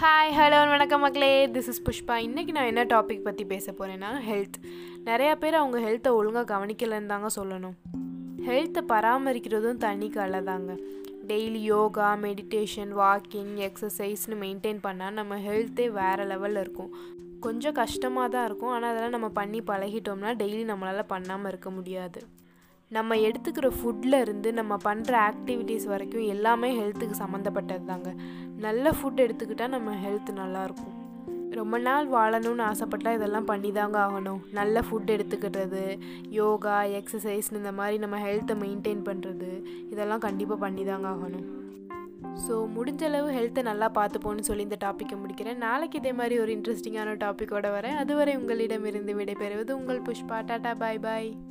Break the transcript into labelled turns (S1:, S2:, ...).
S1: Hi hello வணக்கம் மக்களே. This is Pushpa இன்றைக்கி நான் என்ன டாபிக் பற்றி பேச போகிறேன்னா ஹெல்த் நிறையா பேர் அவங்க ஹெல்த்தை ஒழுங்காக கவனிக்கலைன்னு தாங்க சொல்லணும். ஹெல்த்தை பராமரிக்கிறதும் தனி கலை தாங்க. டெய்லி யோகா மெடிடேஷன் வாக்கிங் எக்ஸசைஸ்னு மெயின்டைன் பண்ணால் நம்ம ஹெல்த்தே வேறு லெவலில் இருக்கும். கொஞ்சம் கஷ்டமாக தான் இருக்கும். ஆனால் அதெல்லாம் நம்ம பண்ணி பழகிட்டோம்னா டெய்லி நம்மளால் பண்ணாமல் இருக்க முடியாது. நம்ம எடுத்துக்கிற ஃபுட்டில் இருந்து நம்ம பண்ணுற ஆக்டிவிட்டீஸ் வரைக்கும் எல்லாமே ஹெல்த்துக்கு சம்மந்தப்பட்டது தாங்க நல்ல ஃபுட் எடுத்துக்கிட்டால் நம்ம ஹெல்த் நல்லாயிருக்கும் ரொம்ப நாள் வாழணும்னு ஆசைப்பட்டால் இதெல்லாம் பண்ணி தாங்க ஆகணும். நல்ல ஃபுட் எடுத்துக்கிறது யோகா எக்ஸசைஸ்னு இந்த மாதிரி நம்ம ஹெல்த்தை மெயின்டைன் பண்ணுறது இதெல்லாம் கண்டிப்பாக பண்ணி தாங்க ஆகணும் ஸோ முடிஞ்சளவு ஹெல்த்தை நல்லா பார்த்துப்போன்னு சொல்லி இந்த டாப்பிக்கை முடிக்கிறேன். நாளைக்கு இதே மாதிரி ஒரு இன்ட்ரெஸ்டிங்கான டாப்பிக்கோடு வரேன். அதுவரை உங்களிடமிருந்து விடைபெறுவது உங்கள் புஷ்பா. டாட்டா பாய் பாய்.